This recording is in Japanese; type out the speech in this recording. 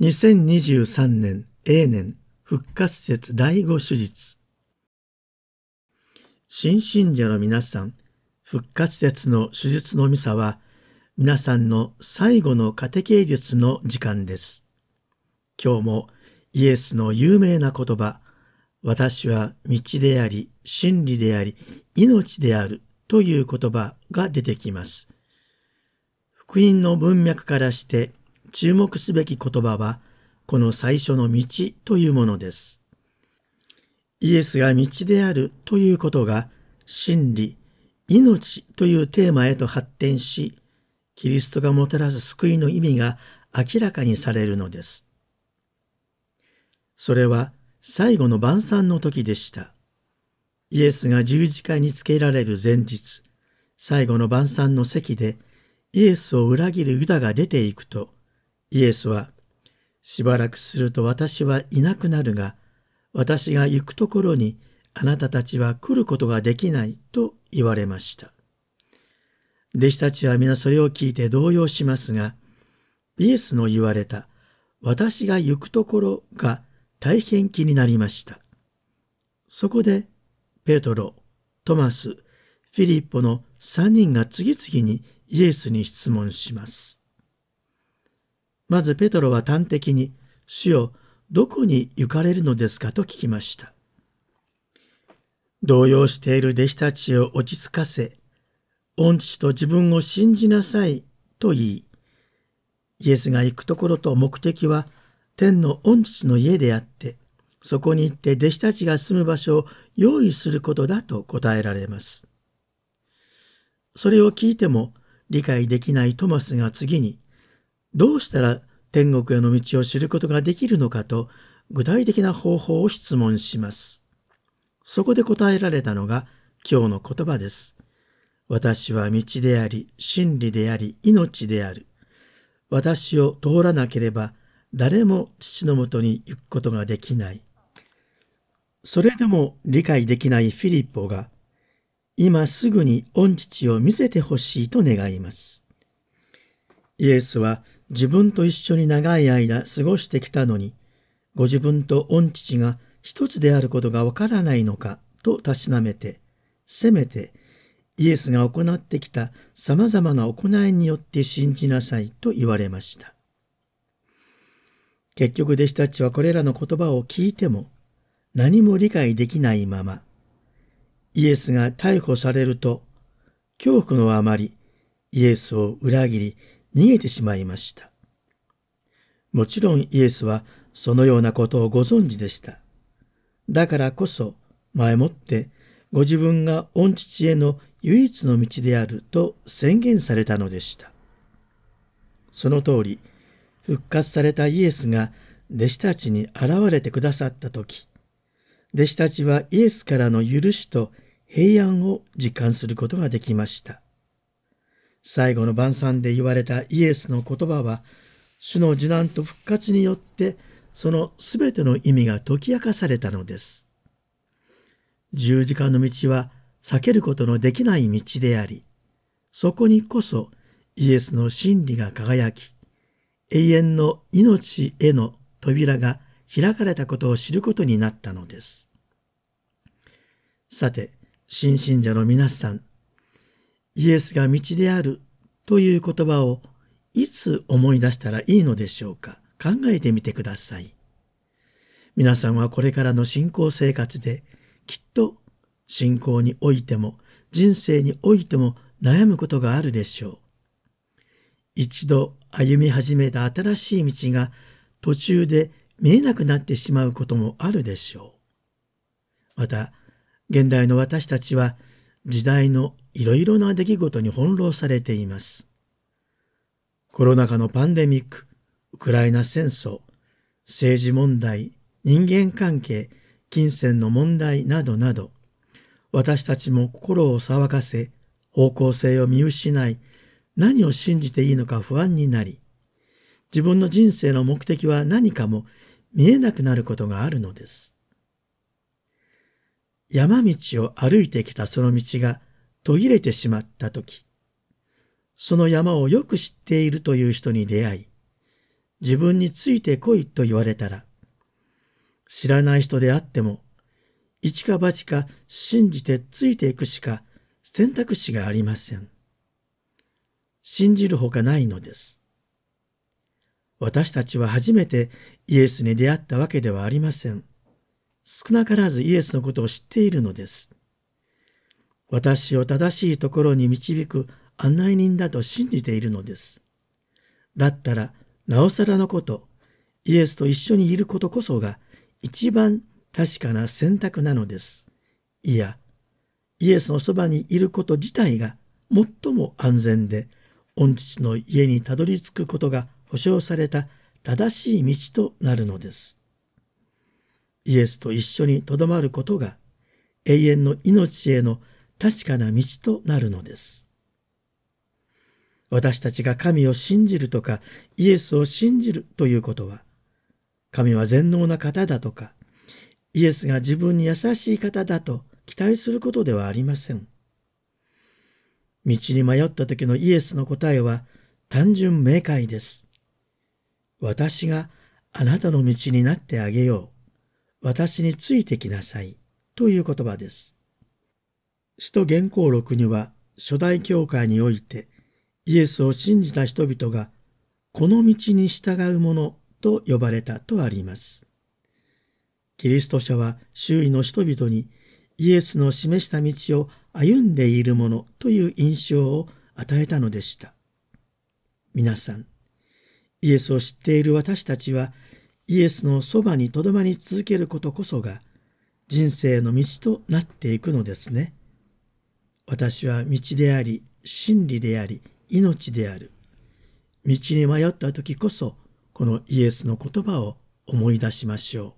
2023年永年復活節第五手術新信者の皆さん、復活節の手術のミサは皆さんの最後の家庭芸術の時間です。今日もイエスの有名な言葉、私は道であり、真理であり、命であるという言葉が出てきます。福音の文脈からして注目すべき言葉は、この最初の道というものです。イエスが道であるということが、真理、命というテーマへと発展し、キリストがもたらす救いの意味が明らかにされるのです。それは最後の晩餐の時でした。イエスが十字架につけられる前日、最後の晩餐の席でイエスを裏切るユダが出ていくと、イエスは、しばらくすると私はいなくなるが、私が行くところにあなたたちは来ることができないと言われました。弟子たちは皆それを聞いて動揺しますが、イエスの言われた、私が行くところが大変気になりました。そこで、ペトロ、トマス、フィリッポの三人が次々にイエスに質問します。まずペトロは端的に、主よ、どこに行かれるのですかと聞きました。動揺している弟子たちを落ち着かせ、御父と自分を信じなさいと言い、イエスが行くところと目的は天の御父の家であって、そこに行って弟子たちが住む場所を用意することだと答えられます。それを聞いても理解できないトマスが次に、どうしたら天国への道を知ることができるのかと具体的な方法を質問します。そこで答えられたのが今日の言葉です。私は道であり、真理であり、命である。私を通らなければ誰も父のもとに行くことができない。それでも理解できないフィリッポが、今すぐに御父を見せてほしいと願います。イエスは自分と一緒に長い間過ごしてきたのに、ご自分と御父が一つであることがわからないのかとたしなめて、せめてイエスが行ってきた様々な行いによって信じなさいと言われました。結局弟子たちはこれらの言葉を聞いても何も理解できないまま、イエスが逮捕されると、恐怖のあまりイエスを裏切り逃げてしまいました。もちろんイエスはそのようなことをご存知でした。だからこそ前もってご自分が御父への唯一の道であると宣言されたのでした。その通り、復活されたイエスが弟子たちに現れてくださったとき、弟子たちはイエスからの許しと平安を実感することができました。最後の晩餐で言われたイエスの言葉は、主の受難と復活によって、そのすべての意味が解き明かされたのです。十字架の道は避けることのできない道であり、そこにこそイエスの真理が輝き、永遠の命への扉が開かれたことを知ることになったのです。さて、新信者の皆さん、イエスが道であるという言葉をいつ思い出したらいいのでしょうか？考えてみてください。皆さんはこれからの信仰生活できっと信仰においても人生においても悩むことがあるでしょう。一度歩み始めた新しい道が途中で見えなくなってしまうこともあるでしょう。また、現代の私たちは時代のいろいろな出来事に翻弄されています。コロナ禍のパンデミック、ウクライナ戦争、政治問題、人間関係、金銭の問題などなど、私たちも心を騒がせ、方向性を見失い、何を信じていいのか不安になり、自分の人生の目的は何かも見えなくなることがあるのです。山道を歩いてきたその道が途切れてしまったとき、その山をよく知っているという人に出会い、自分についてこいと言われたら、知らない人であっても、一か八か信じてついていくしか選択肢がありません。信じるほかないのです。私たちは初めてイエスに出会ったわけではありません。少なからずイエスのことを知っているのです。私を正しいところに導く案内人だと信じているのです。だったら、なおさらのこと、イエスと一緒にいることこそが一番確かな選択なのです。いや、イエスのそばにいること自体が最も安全で、御父の家にたどり着くことが保証された正しい道となるのです。イエスと一緒にとどまることが永遠の命への確かな道となるのです。私たちが神を信じるとかイエスを信じるということは、神は全能な方だとか、イエスが自分に優しい方だと期待することではありません。道に迷った時のイエスの答えは単純明快です。私があなたの道になってあげよう。私についてきなさい。という言葉です。使徒原稿録には初代教会においてイエスを信じた人々がこの道に従う者と呼ばれたとあります。キリスト者は周囲の人々にイエスの示した道を歩んでいるものという印象を与えたのでした。皆さん、イエスを知っている私たちはイエスのそばにとどまり続けることこそが人生の道となっていくのですね。私は道であり、真理であり、命である。道に迷った時こそ、このイエスの言葉を思い出しましょう。